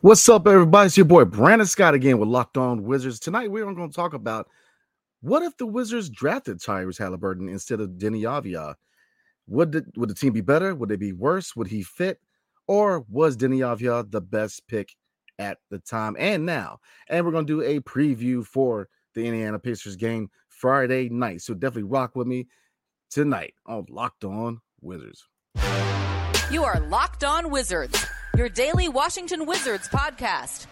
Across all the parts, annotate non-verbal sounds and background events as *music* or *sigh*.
What's up, everybody? It's your boy Brandon Scott again with Locked On Wizards. Tonight, we're going to talk about what if the Wizards drafted Tyrese Haliburton instead of Deni Avdija? Would the, would the team be better? Would they be worse? Would he fit? Or was Deni Avdija the best pick at the time and now? And we're going to do a preview for the Indiana Pacers game Friday night. So definitely rock with me tonight on Locked On Wizards. You are Locked On Wizards, your daily Washington Wizards podcast.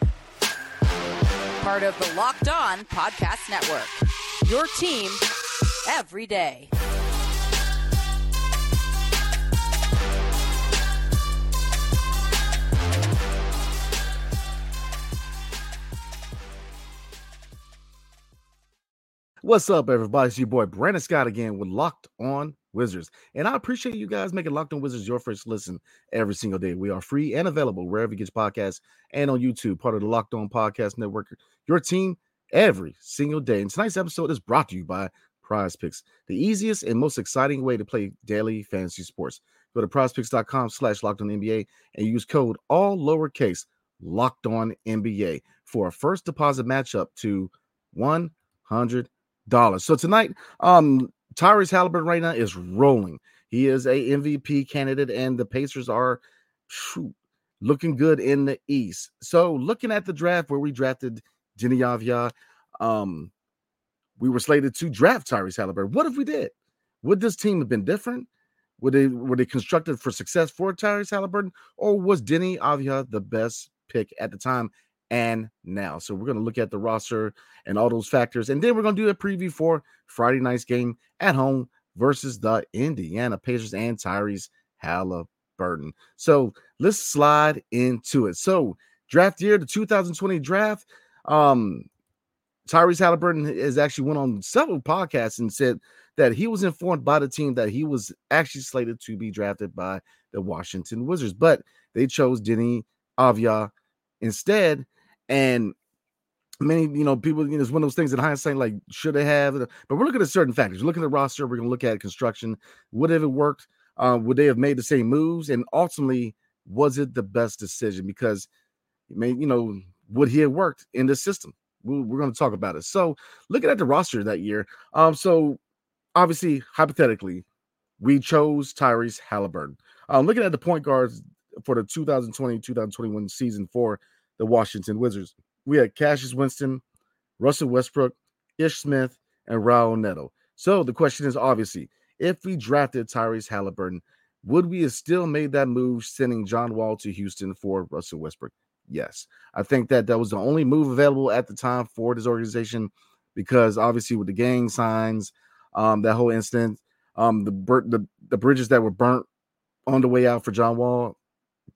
Part of the Locked On Podcast Network. Your team every day. What's up, everybody? It's your boy Brandon Scott again with Locked On Wizards. And I appreciate you guys making Locked On Wizards your first listen every single day. We are free and available wherever you get podcasts and on YouTube, part of the Locked On Podcast Network. Your team every single day. And tonight's episode is brought to you by Prize Picks, the easiest and most exciting way to play daily fantasy sports. Go to prizepicks.com slash locked on NBA and use code all lowercase locked on NBA for a first deposit matchup to $100. So tonight, um, Tyrese Haliburton right now is rolling. He is a MVP candidate, and the Pacers are shoot, looking good in the East. So looking at the draft where we drafted Deni Avdija, um, we were slated to draft Tyrese Haliburton. What if we did? Would this team have been different? Would they were they constructed for success for Tyrese Haliburton, or was Deni Avdija the best pick at the time and now? So we're going to look at the roster and all those factors, and then we're going to do a preview for Friday night's game at home versus the Indiana Pacers and Tyrese Haliburton. So let's slide into it. So draft year, the 2020 draft. Um, Tyrese Haliburton has actually went on several podcasts and said that he was informed by the team that he was actually slated to be drafted by the Washington Wizards, but they chose Deni Avdija instead. And many, you know, people, you know, it's one of those things in hindsight, like should they have? But we're looking at certain factors. We're looking at the roster. We're going to look at construction. Would have it worked? Uh, would they have made the same moves? And ultimately, was it the best decision? Because, you know, would he have worked in this system? We're going to talk about it. So, looking at the roster that year, um, so obviously, hypothetically, we chose Tyrese Haliburton. Um, looking at the point guards for the 2020-2021 season for the Washington Wizards, we had Cassius Winston, Russell Westbrook, Ish Smith, and Raul Neto. So the question is obviously, if we drafted Tyrese Haliburton, would we have still made that move sending John Wall to Houston for Russell Westbrook? Yes. I think that that was the only move available at the time for this organization because obviously with the gang signs, um, that whole incident, um, the, the the bridges that were burnt on the way out for John Wall,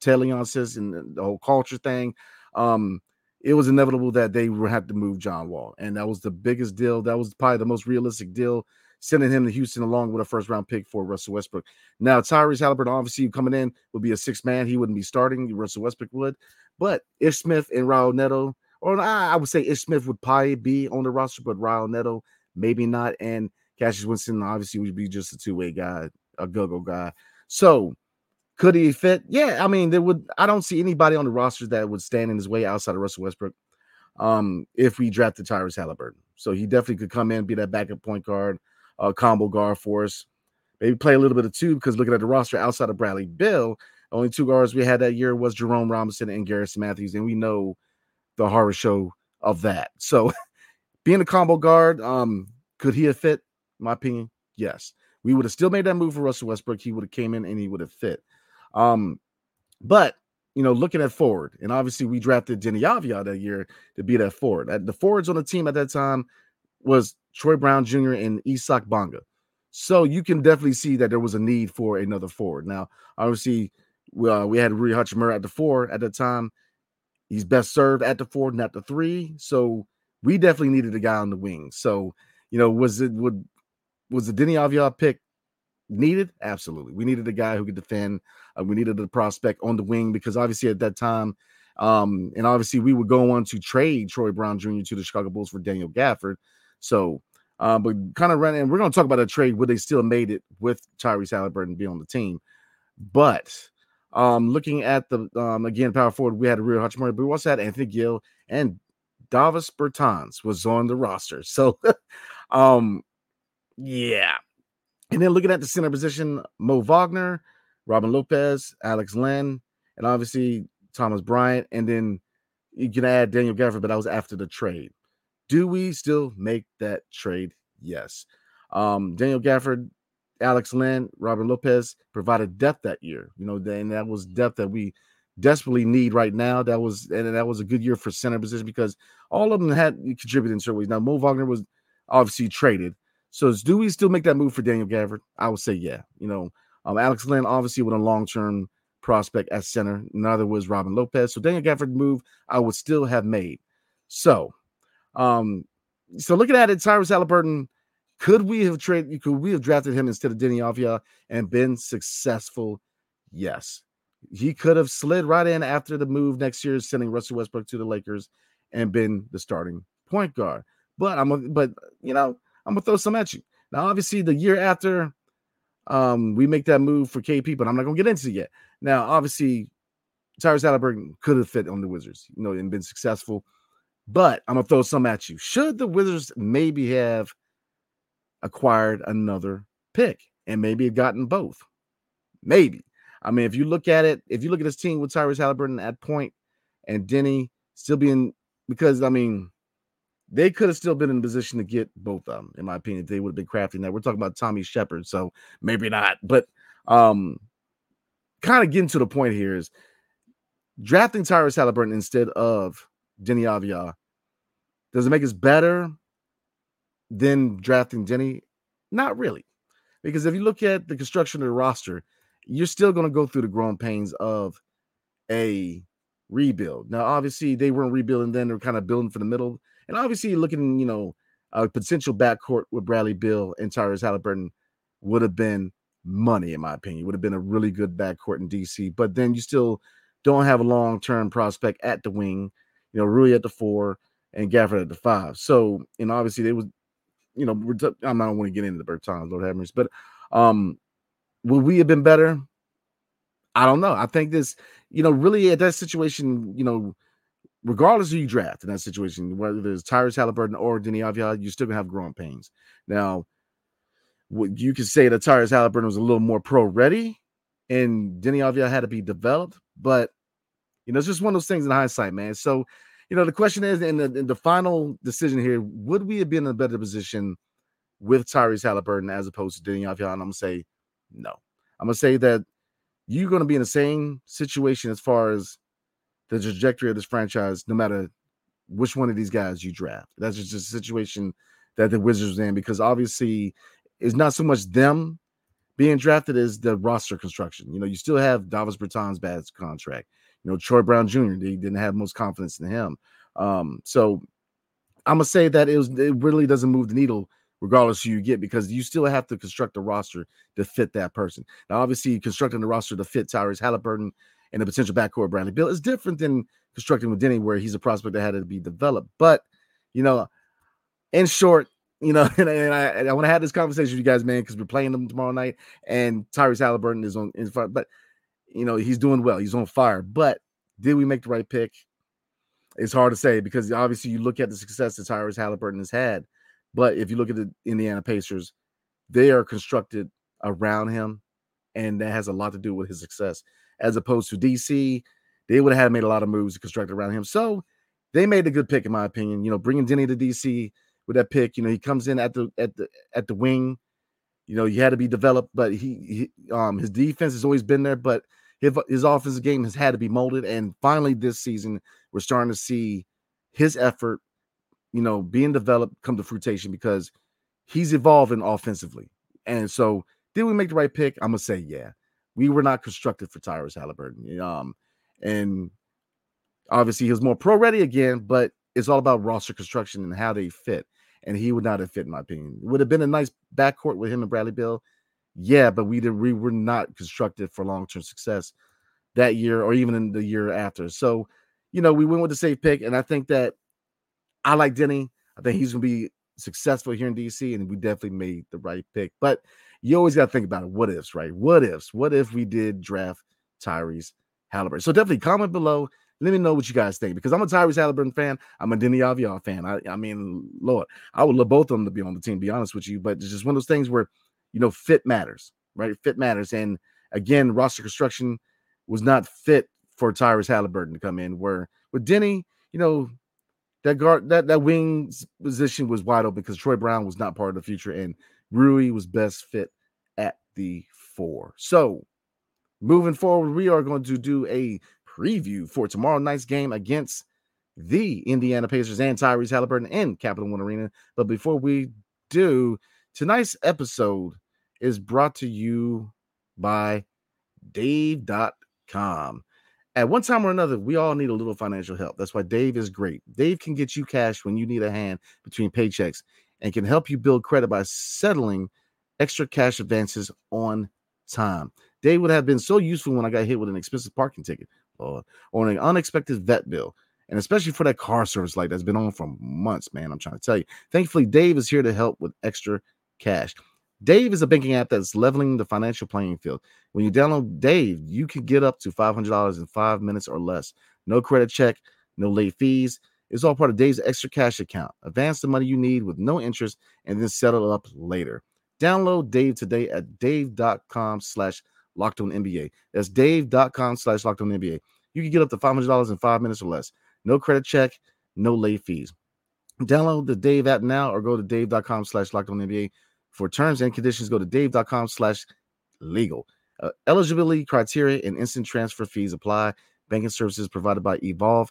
Ted Leonsis, and the whole culture thing, um, it was inevitable that they would have to move John Wall, and that was the biggest deal. That was probably the most realistic deal, sending him to Houston along with a first round pick for Russell Westbrook. Now Tyrese Haliburton, obviously coming in, would be a six man. He wouldn't be starting. Russell Westbrook would, but Ish Smith and Raul Neto, or I would say Ish Smith would probably be on the roster, but Raul Neto maybe not. And Cassius Winston obviously would be just a two way guy, a go go guy. So could he fit? Yeah, I mean, there would. I don't see anybody on the roster that would stand in his way outside of Russell Westbrook. Um, if we drafted Tyrese Haliburton, so he definitely could come in, be that backup point guard, uh, combo guard for us. Maybe play a little bit of two because looking at the roster outside of Bradley Beal, only two guards we had that year was Jerome Robinson and Garrison Matthews, and we know the horror show of that. So, *laughs* being a combo guard, um, could he have fit? In my opinion, yes. We would have still made that move for Russell Westbrook. He would have came in and he would have fit. Um, but you know, looking at forward, and obviously we drafted Deni Avdija that year to be that forward. The forwards on the team at that time was Troy Brown Jr. and Isaac Bonga. So you can definitely see that there was a need for another forward. Now, obviously, uh, we had Rui Hachimura at the four at the time. He's best served at the four, not the three. So we definitely needed a guy on the wing. So, you know, was it would was the Deni Avdija pick needed? Absolutely. We needed a guy who could defend. Uh, we needed a prospect on the wing because obviously at that time, um, and obviously we would go on to trade Troy Brown Jr. to the Chicago Bulls for Daniel Gafford. So, um, but kind of running, we're going to talk about a trade where they still made it with Tyrese Haliburton be on the team. But um, looking at the um, again power forward, we had Rui Hachimura, but we also had Anthony Gill and Davis Bertans was on the roster. So, *laughs* um, yeah. And then looking at the center position, Mo Wagner, Robin Lopez, Alex Len, and obviously Thomas Bryant. And then you can add Daniel Gafford, but that was after the trade. Do we still make that trade? Yes. Um, Daniel Gafford, Alex Len, Robin Lopez provided depth that year. You know, and that was depth that we desperately need right now. That was and that was a good year for center position because all of them had contributed in certain ways. Now Mo Wagner was obviously traded. So do we still make that move for Daniel Gafford? I would say yeah. You know, um, Alex Len obviously with a long term prospect at center. Neither was Robin Lopez. So Daniel Gafford move I would still have made. So, um, so looking at it, Tyrese Haliburton, could we have traded? Could we have drafted him instead of Deni Avdija and been successful? Yes, he could have slid right in after the move next year, sending Russell Westbrook to the Lakers and been the starting point guard. But I'm, but you know, I'm gonna throw some at you. Now, obviously, the year after, um, we make that move for KP, but I'm not gonna get into it yet. Now, obviously, Tyrese Haliburton could have fit on the Wizards, you know, and been successful. But I'm gonna throw some at you. Should the Wizards maybe have acquired another pick and maybe have gotten both? Maybe. I mean, if you look at it, if you look at this team with Tyrese Haliburton at point and Deni still being because I mean, they could have still been in position to get both of them, in my opinion, if they would have been crafting that. We're talking about Tommy Sheppard, so maybe not. But um kind of getting to the point here is drafting Tyrese Haliburton instead of Deni Avdija. Does it make us better than drafting Deni? Not really. Because if you look at the construction of the roster, you're still going to go through the growing pains of a rebuild. Now, obviously, they weren't rebuilding then; they're kind of building for the middle. And obviously, looking, you know, a potential backcourt with Bradley Beal and Tyrese Haliburton would have been money, in my opinion. Would have been a really good backcourt in DC. But then you still don't have a long term prospect at the wing. You know, Rui at the four and Gafford at the five. So, and obviously, they was, you know, we're t- I'm not want to get into the Bertans, Lord have mercy, but um, would we have been better? I don't know. I think this, you know, really at that situation, you know, regardless who you draft in that situation, whether it's Tyrese Haliburton or Deni Avdija, you're still gonna have growing pains. Now, what you could say that Tyrese Haliburton was a little more pro ready, and Deni Avdija had to be developed, but you know, it's just one of those things in hindsight, man. So, you know, the question is, in the, the final decision here, would we have been in a better position with Tyrese Haliburton as opposed to Deni Avdija? And I'm gonna say no. I'm gonna say that you're gonna be in the same situation as far as the trajectory of this franchise, no matter which one of these guys you draft. That's just a situation that the Wizards in because obviously it's not so much them being drafted as the roster construction. You know, you still have Davis Bertans' bad contract. You know, Troy Brown Jr. They didn't have most confidence in him. Um, so I'm gonna say that it was it really doesn't move the needle regardless who you get, because you still have to construct a roster to fit that person. Now, obviously, constructing the roster to fit Tyrese Haliburton and the potential backcourt Bradley Beal is different than constructing with Deni, where he's a prospect that had to be developed. But you know, in short, you know, and, *laughs* and I, I want to have this conversation with you guys, man, because we're playing them tomorrow night, and Tyrese Haliburton is on in front, but you know, he's doing well, he's on fire. But did we make the right pick? It's hard to say because obviously you look at the success that Tyrese Haliburton has had but if you look at the Indiana Pacers, they are constructed around him, and that has a lot to do with his success. As opposed to DC, they would have made a lot of moves to construct around him. So they made a good pick, in my opinion. You know, bringing Deni to DC with that pick. You know, he comes in at the at the at the wing. You know, he had to be developed, but he, he um his defense has always been there, but his his offensive game has had to be molded. And finally, this season, we're starting to see his effort you know, being developed come to fruition because he's evolving offensively. And so, did we make the right pick? I'm gonna say, yeah. We were not constructed for Tyrese Haliburton. Um, and Obviously, he was more pro ready again, but it's all about roster construction and how they fit. And he would not have fit, in my opinion. Would have been a nice backcourt with him and Bradley Beal. Yeah, but we did we were not constructed for long term success that year or even in the year after. So, you know, we went with the safe pick, and I think that I like Deni. I think he's gonna be successful here in DC, and we definitely made the right pick. But you always got to think about it. What ifs, right? What ifs? What if we did draft Tyrese Haliburton? So definitely comment below. Let me know what you guys think because I'm a Tyrese Haliburton fan. I'm a Deni Avdija fan. I, I mean, Lord, I would love both of them to be on the team. Be honest with you, but it's just one of those things where you know fit matters, right? Fit matters, and again, roster construction was not fit for Tyrese Haliburton to come in. Where with Deni, you know, that guard that that wing position was wide open because Troy Brown was not part of the future, and Rui was best fit at the four. So moving forward, we are going to do a preview for tomorrow night's game against the Indiana Pacers and Tyrese Haliburton in Capital One Arena. But before we do, tonight's episode is brought to you by Dave.com. At one time or another, we all need a little financial help. That's why Dave is great. Dave can get you cash when you need a hand between paychecks and can help you build credit by settling extra cash advances on time. Dave would have been so useful when I got hit with an expensive parking ticket or, or an unexpected vet bill. And especially for that car service light that's been on for months, man. I'm trying to tell you. Thankfully, Dave is here to help with extra cash. Dave is a banking app that's leveling the financial playing field. When you download Dave, you can get up to $500 in five minutes or less. No credit check, no late fees. It's all part of Dave's extra cash account. Advance the money you need with no interest and then settle up later. Download Dave today at dave.com slash locked on NBA. That's dave.com slash locked on NBA. You can get up to $500 in five minutes or less. No credit check, no late fees. Download the Dave app now or go to dave.com slash locked on NBA. For terms and conditions, go to dave.com slash legal. Uh, eligibility criteria and instant transfer fees apply. Banking services provided by Evolve.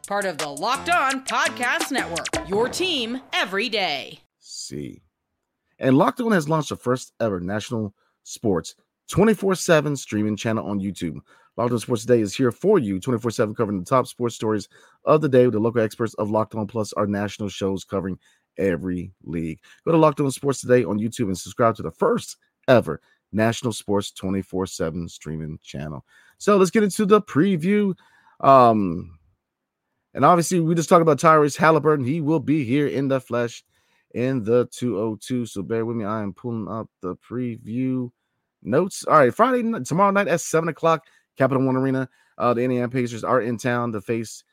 part of the Locked On Podcast Network. Your team every day. See. And Locked On has launched the first ever national sports 24 7 streaming channel on YouTube. Locked On Sports Today is here for you 24 7, covering the top sports stories of the day with the local experts of Locked On Plus, our national shows covering every league. Go to Locked On Sports Today on YouTube and subscribe to the first ever national sports 24 7 streaming channel. So let's get into the preview. Um, and obviously, we just talked about Tyrese Haliburton. He will be here in the flesh in the 202. So bear with me. I am pulling up the preview notes. All right, Friday, tomorrow night at 7 o'clock, Capital One Arena. Uh, the Indiana Pacers are in town to face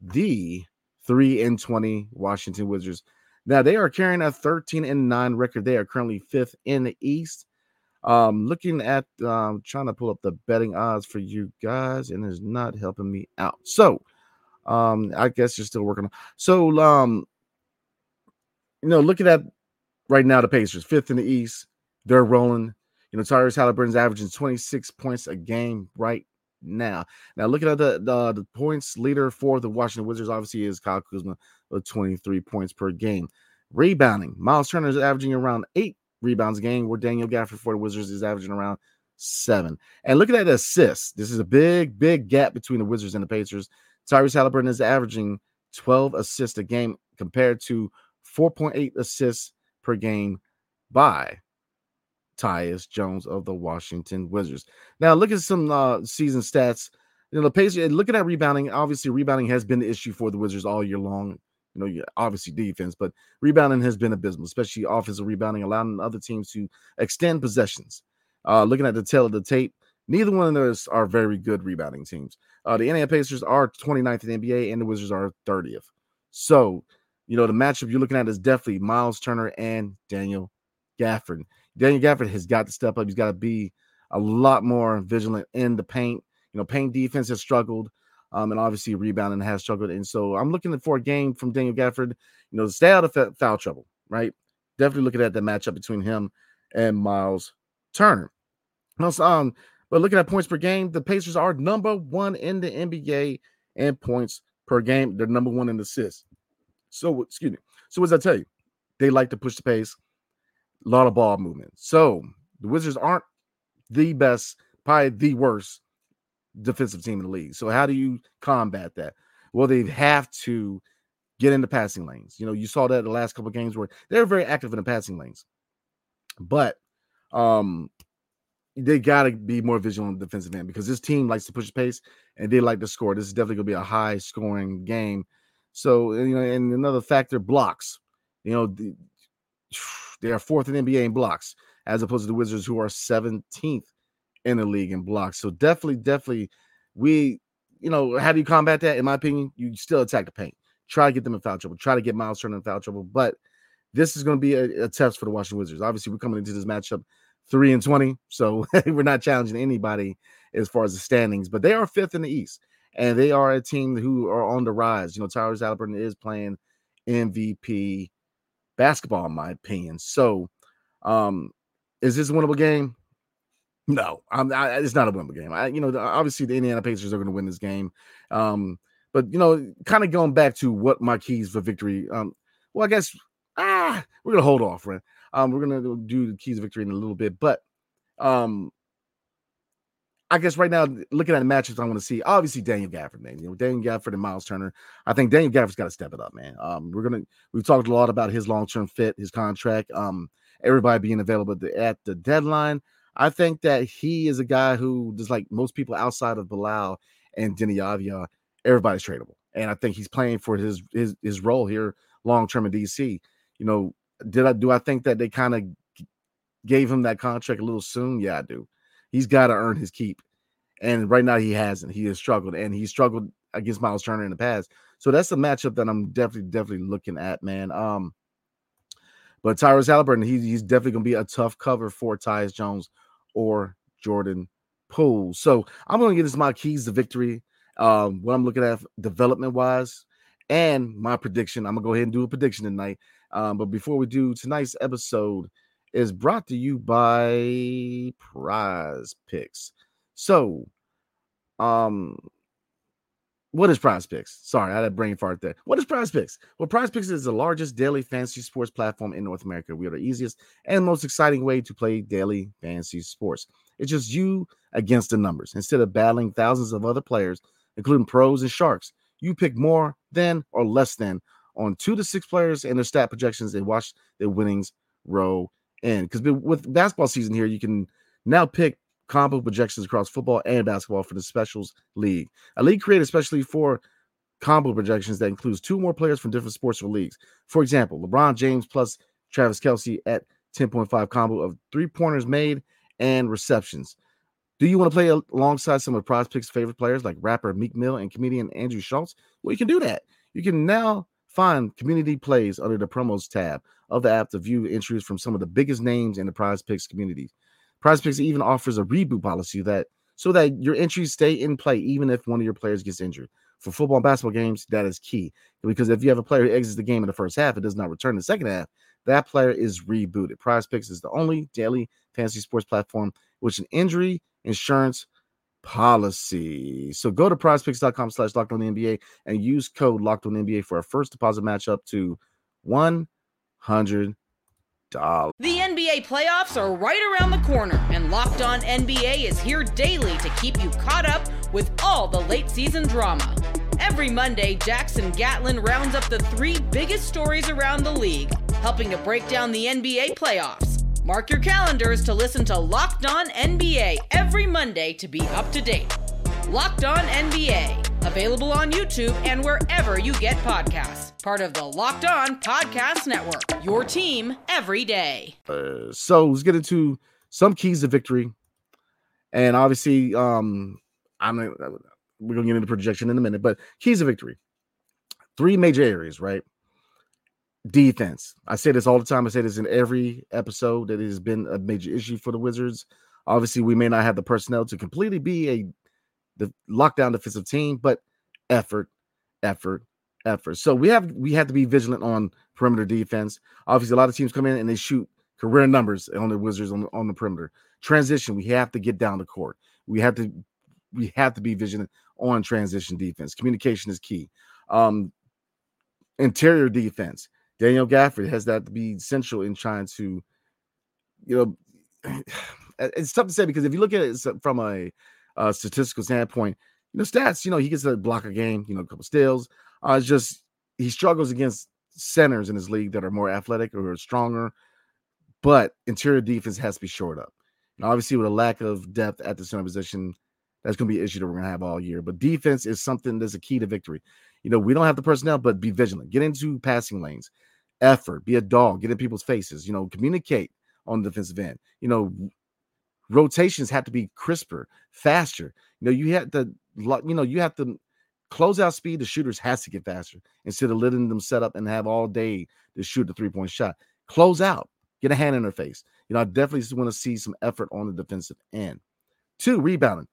the 3 and 20 Washington Wizards. Now, they are carrying a 13 and 9 record. They are currently fifth in the East. Um, looking at um, trying to pull up the betting odds for you guys, and it's not helping me out. So, um, I guess you're still working on. So, um, you know, looking at right now the Pacers, fifth in the East, they're rolling. You know, Tyrese Haliburton's averaging 26 points a game right now. Now, looking at the, the, the points leader for the Washington Wizards, obviously is Kyle Kuzma with 23 points per game. Rebounding, Miles Turner is averaging around eight rebounds a game, where Daniel Gafford for the Wizards is averaging around seven. And looking at assists, this is a big, big gap between the Wizards and the Pacers. Tyrese Haliburton is averaging 12 assists a game compared to 4.8 assists per game by Tyus Jones of the Washington Wizards. Now, look at some uh, season stats. You know, the Pacers, looking at rebounding, obviously, rebounding has been the issue for the Wizards all year long. You know, obviously defense, but rebounding has been abysmal, especially offensive rebounding, allowing other teams to extend possessions. Uh, looking at the tail of the tape, neither one of those are very good rebounding teams. Uh, the Indiana Pacers are 29th in the NBA, and the Wizards are 30th. So, you know, the matchup you're looking at is definitely Miles Turner and Daniel Gafford. Daniel Gafford has got to step up. He's got to be a lot more vigilant in the paint. You know, paint defense has struggled. um, and obviously rebounding has struggled. And so I'm looking for a game from Daniel Gafford, you know, stay out of foul trouble, right? Definitely looking at the matchup between him and Miles Turner. Also, um, but looking at points per game, the Pacers are number one in the NBA in points per game. They're number one in assists. So, excuse me. So, does that tell you? They like to push the pace, a lot of ball movement. So, the Wizards aren't the best, probably the worst defensive team in the league. So, how do you combat that? Well, they have to get into passing lanes. You know, you saw that the last couple games where they're very active in the passing lanes. But um they got to be more vigilant on the defensive end because this team likes to push pace and they like to score. This is definitely going to be a high scoring game. So, you know, and another factor blocks. You know, the, *sighs* they are fourth in NBA in blocks as opposed to the Wizards who are 17th in the league in blocks. So, definitely, definitely, we, you know, how do you combat that? In my opinion, you still attack the paint, try to get them in foul trouble, try to get Miles Turner in foul trouble. But this is going to be a, a test for the Washington Wizards. Obviously, we're coming into this matchup three and 20. So *laughs* we're not challenging anybody as far as the standings, but they are fifth in the East. And they are a team who are on the rise. You know, Tyrese Haliburton is playing MVP basketball, in my opinion. So, um, is this a winnable game? No, I'm, I, it's not a winnable game. I, you know, obviously the Indiana Pacers are going to win this game. Um, but you know, kind of going back to what my keys for victory. Um, well, I guess ah, we're gonna hold off, right? Um, we're gonna do the keys of victory in a little bit, but um, I guess right now, looking at the matches, I want to see obviously Daniel Gafford, man. You know, Daniel Gafford and Miles Turner. I think Daniel Gafford's got to step it up, man. Um, we're gonna we've talked a lot about his long term fit, his contract, um, everybody being available at the, deadline. I think that he is a guy who, just like most people outside of Bilal and Deni Avdija, everybody's tradable, and I think he's playing for his his his role here long term in DC. You know, did I do I think that they kind of gave him that contract a little soon? Yeah, I do. He's got to earn his keep. And right now he hasn't. He has struggled and he struggled against Miles Turner in the past. So that's a matchup that I'm definitely, definitely looking at, man. Um, but Tyrese Haliburton, he, he's definitely gonna be a tough cover for Tyus Jones or Jordan Poole. So I'm gonna get this my keys to victory. Um, what I'm looking at development wise, and my prediction. I'm gonna go ahead and do a prediction tonight. Um, but before we do, tonight's episode is brought to you by Prize Picks. So, um, what is Prize Picks? Sorry, I had a brain fart there. What is Prize Picks? Well, Prize Picks is the largest daily fantasy sports platform in North America. We are the easiest and most exciting way to play daily fantasy sports. It's just you against the numbers. Instead of battling thousands of other players, including pros and sharks, you pick more than or less than on two to six players and their stat projections and watch their winnings row in. Because with basketball season here, you can now pick combo projections across football and basketball for the specials league. A league created especially for combo projections that includes two more players from different sports or leagues. For example, LeBron James plus Travis Kelce at 10.5 combo of three pointers made and receptions. Do you want to play alongside some of Prize Picks' favorite players like rapper Meek Mill and comedian Andrew Schulz? Well, you can do that. You can now Find community plays under the promos tab of the app to view entries from some of the biggest names in the Prize Picks community. Prize Picks even offers a reboot policy that so that your entries stay in play even if one of your players gets injured. For football and basketball games, that is key because if you have a player who exits the game in the first half, and does not return in the second half. That player is rebooted. Prize Picks is the only daily fantasy sports platform which an injury insurance policy. So go to prizepicks.com slash locked on the NBA and use code locked on NBA for a first deposit match up to $100. The NBA playoffs are right around the corner, and Locked On NBA is here daily to keep you caught up with all the late season drama. Every Monday, Jackson Gatlin rounds up the three biggest stories around the league, helping to break down the NBA playoffs. Mark your calendars to listen to Locked On NBA every Monday to be up to date. Locked On NBA, available on YouTube and wherever you get podcasts. Part of the Locked On Podcast Network. Your team every day. Uh, so let's get into some keys to victory. And obviously, um, I'm we're gonna get into projection in a minute, but keys to victory. Three major areas, right? Defense. I say this all the time. I say this in every episode that it has been a major issue for the Wizards. Obviously, we may not have the personnel to completely be a the lockdown defensive team, but effort, effort, effort. So we have we have to be vigilant on perimeter defense. Obviously, a lot of teams come in and they shoot career numbers on the Wizards on the, on the perimeter. Transition, we have to get down the court. We have to we have to be vigilant on transition defense. Communication is key. Um, interior defense. Daniel Gafford has that to be central in trying to, you know, *sighs* it's tough to say because if you look at it from a, a statistical standpoint, you know, stats, you know, he gets a block a game, you know, a couple steals. Uh, it's just he struggles against centers in his league that are more athletic or stronger, but interior defense has to be shored up. And obviously, with a lack of depth at the center position, that's going to be an issue that we're going to have all year. But defense is something that's a key to victory. You know, we don't have the personnel, but be vigilant. Get into passing lanes, effort, be a dog, get in people's faces. You know, communicate on the defensive end. You know, rotations have to be crisper, faster. You know, you have to, you know, you have to mm, close out speed. The shooters has to get faster instead of letting them set up and have all day to shoot the three point shot. Close out, get a hand in their face. You know, I definitely want to see some effort on the defensive end. Two, rebounding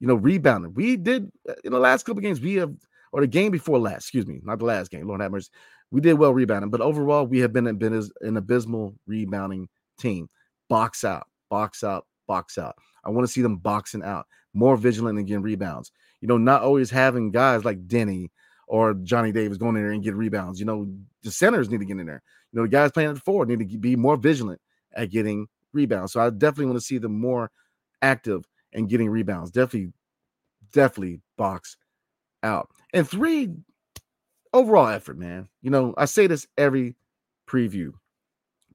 you know, rebounding. We did uh, in the last couple games, we have, or the game before last, excuse me, not the last game, Lord have mercy. We did well rebounding, but overall, we have been, been an abysmal rebounding team. Box out, box out, box out. I want to see them boxing out, more vigilant and getting rebounds. You know, not always having guys like Deni or Johnny Davis going in there and get rebounds. You know, the centers need to get in there. You know, the guys playing at the forward need to be more vigilant at getting rebounds. So I definitely want to see them more active and getting rebounds. Definitely, definitely box out. And three, overall effort, man. You know, I say this every preview.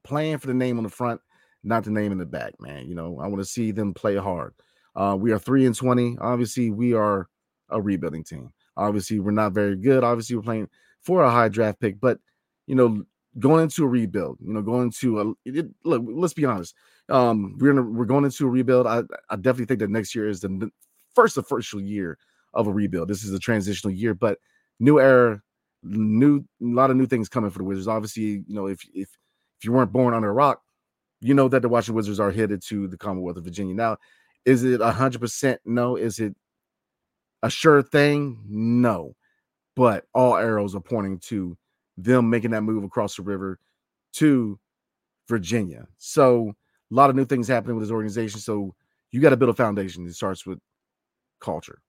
Playing for the name on the front, not the name in the back, man. You know, I want to see them play hard. Uh, we are three and 20. Obviously, we are a rebuilding team. Obviously, we're not very good. Obviously, we're playing for a high draft pick, but you know, going into a rebuild, you know, going to a it, look, let's be honest. Um, we're gonna we're going into a rebuild. I, I definitely think that next year is the first official year of a rebuild. This is a transitional year, but new era, new a lot of new things coming for the Wizards. Obviously, you know, if if if you weren't born under a rock, you know that the Washington Wizards are headed to the Commonwealth of Virginia. Now, is it a hundred percent no? Is it a sure thing? No. But all arrows are pointing to them making that move across the river to Virginia. So a lot of new things happening with this organization. So you got to build a foundation. It starts with culture,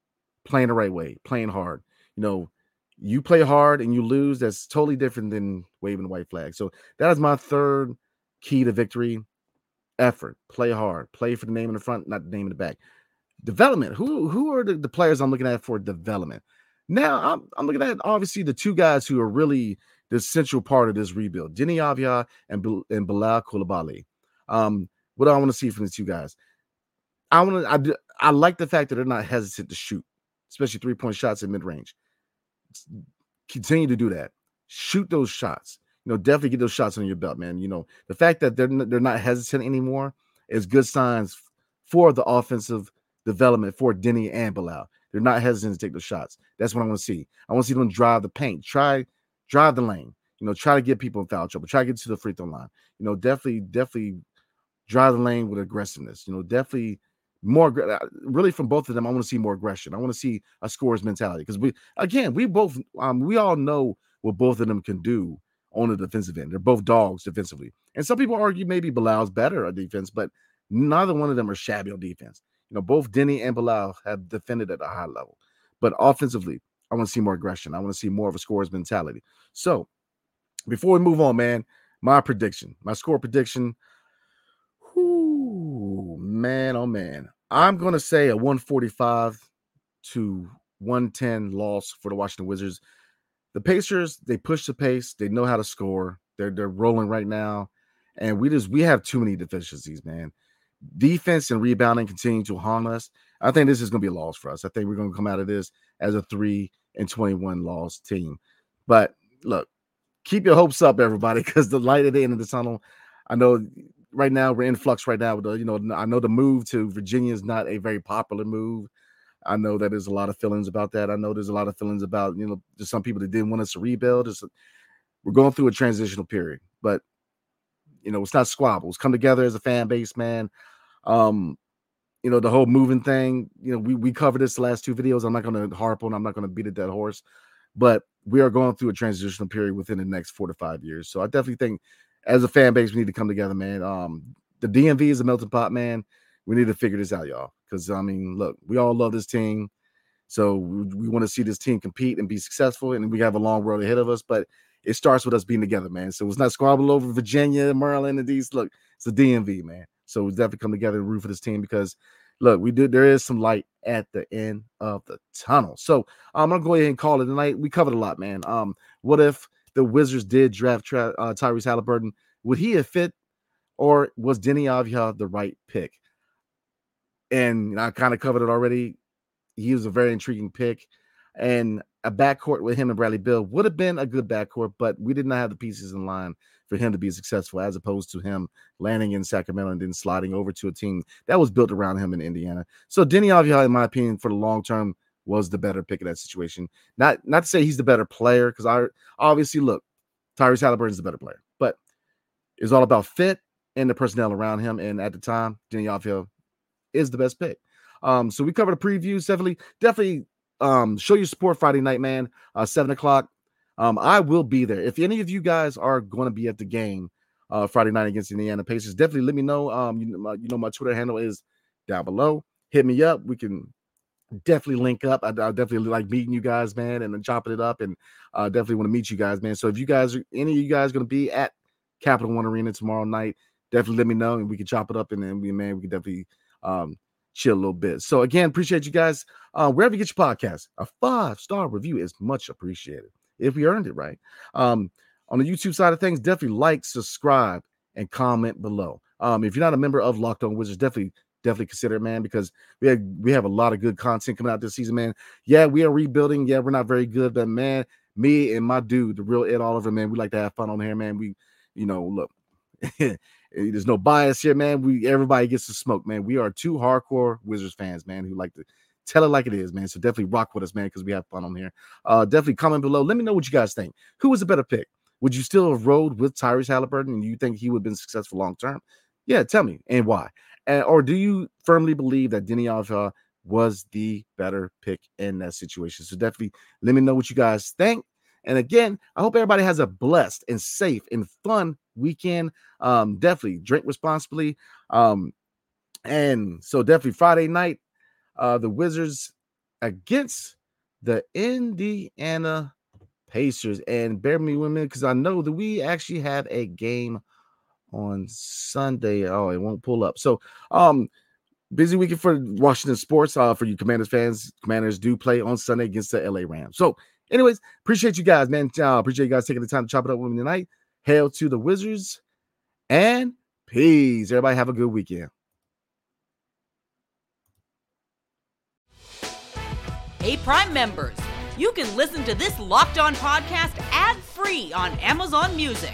playing the right way, playing hard. You know, you play hard and you lose. That's totally different than waving the white flag. So that is my third key to victory. Effort, play hard, play for the name in the front, not the name in the back. Development. Who who are the, the players I'm looking at for development? Now I'm I'm looking at obviously the two guys who are really the central part of this rebuild, Deni Avdija and and Bilal Coulibaly. Um, what I want to see from these two guys? I want to. I, do, I like the fact that they're not hesitant to shoot, especially three point shots in mid range. Continue to do that. Shoot those shots. You know, definitely get those shots on your belt, man. You know, the fact that they're they're not hesitant anymore is good signs for the offensive development for Deni and Bilal. They're not hesitant to take those shots. That's what I want to see. I want to see them drive the paint. Try drive the lane. You know, try to get people in foul trouble. Try to get to the free throw line. You know, definitely, definitely drive the lane with aggressiveness. You know, definitely more uh, really from both of them. I want to see more aggression. I want to see a scores mentality because we again we both um we all know what both of them can do on the defensive end. They're both dogs defensively, and some people argue maybe Bilal's better at defense, but neither one of them are shabby on defense. You know, both Deni and Bilal have defended at a high level, but offensively, I want to see more aggression. I want to see more of a scores mentality. So before we move on, man, my prediction, my score prediction. Man, oh man. I'm gonna say a 145 to 110 loss for the Washington Wizards. The Pacers, they push the pace, they know how to score. They're they're rolling right now. And we just we have too many deficiencies, man. Defense and rebounding continue to haunt us. I think this is gonna be a loss for us. I think we're gonna come out of this as a three and 21 loss team. But look, keep your hopes up, everybody, *laughs* because the light at the end of the tunnel. I know right now we're in flux right now. With the, you know, I know the move to Virginia is not a very popular move. I know that there's a lot of feelings about that. I know there's a lot of feelings about you know just some people that didn't want us to rebuild. We're going through a transitional period, but you know it's not squabbles. Come together as a fan base, man. Um, you know, the whole moving thing, you know, we, we covered this the last two videos. I'm not going to harp on, I'm not going to beat a dead horse, but we are going through a transitional period within the next four to five years. So I definitely think as a fan base, we need to come together, man. Um, the DMV is a melting pot, man. We need to figure this out, y'all. Because I mean, look, we all love this team. So we, we want to see this team compete and be successful, and we have a long road ahead of us. But it starts with us being together, man. So it's not squabble over Virginia, Maryland, and these. Look, it's the DMV, man. So we definitely come together and root for this team because look, we did there is some light at the end of the tunnel. So I'm gonna go ahead and call it tonight. We covered a lot, man. Um, what if the Wizards did draft tra- uh, Tyrese Haliburton? Would he have fit, or was Deni Avdija the right pick? And I kind of covered it already. He was a very intriguing pick, and a backcourt with him and Bradley Beal would have been a good backcourt, but we did not have the pieces in line for him to be successful, as opposed to him landing in Sacramento and then sliding over to a team that was built around him in Indiana. So Deni Avdija, in my opinion, for the long term, was the better pick in that situation. Not not to say he's the better player, because I obviously look, Tyrese Haliburton is the better player, but it's all about fit and the personnel around him. And at the time, Deni Avdija is the best pick. Um, so we covered a preview. Definitely, definitely um show your support Friday night, man. Uh, seven o'clock. Um, I will be there. If any of you guys are going to be at the game uh, Friday night against the Indiana Pacers, definitely let me know. Um, you know, my, you know, my Twitter handle is down below. Hit me up. We can definitely link up. I, I definitely like meeting you guys, man, and then chopping it up. And uh, definitely want to meet you guys, man. So if you guys, are, any of you guys, going to be at Capital One Arena tomorrow night, definitely let me know, and we can chop it up. And then we, man, we can definitely um, chill a little bit. So again, appreciate you guys. Uh, wherever you get your podcast, a five star review is much appreciated if we earned it right. Um, on the YouTube side of things, definitely like, subscribe, and comment below. Um, if you're not a member of Locked On Wizards, definitely definitely consider it, man, because we have we have a lot of good content coming out this season, man. Yeah, we are rebuilding. Yeah, we're not very good, but man, me and my dude, the real Ed Oliver, man, we like to have fun on here, man. We, you know, look, *laughs* there's no bias here, man. We everybody gets to smoke, man. We are two hardcore Wizards fans, man, who like to tell it like it is, man. So definitely rock with us, man, because we have fun on here. Uh, definitely comment below. Let me know what you guys think. Who was a better pick? Would you still have rode with Tyrese Haliburton and you think he would have been successful long term? Yeah, tell me and why. And, or do you firmly believe that Deni Avdija was the better pick in that situation? So definitely let me know what you guys think. And again, I hope everybody has a blessed and safe and fun weekend. Um, definitely drink responsibly. Um, and so definitely Friday night, uh, the Wizards against the Indiana Pacers. And bear me with me because I know that we actually have a game on Sunday. Oh, it won't pull up. So, um, busy weekend for Washington sports. Uh, for you Commanders fans, Commanders do play on Sunday against the LA Rams. So, anyways, appreciate you guys, man. Uh, appreciate you guys taking the time to chop it up with me tonight. Hail to the Wizards and peace. Everybody have a good weekend. Hey, Prime members, you can listen to this Locked On podcast ad free on Amazon Music.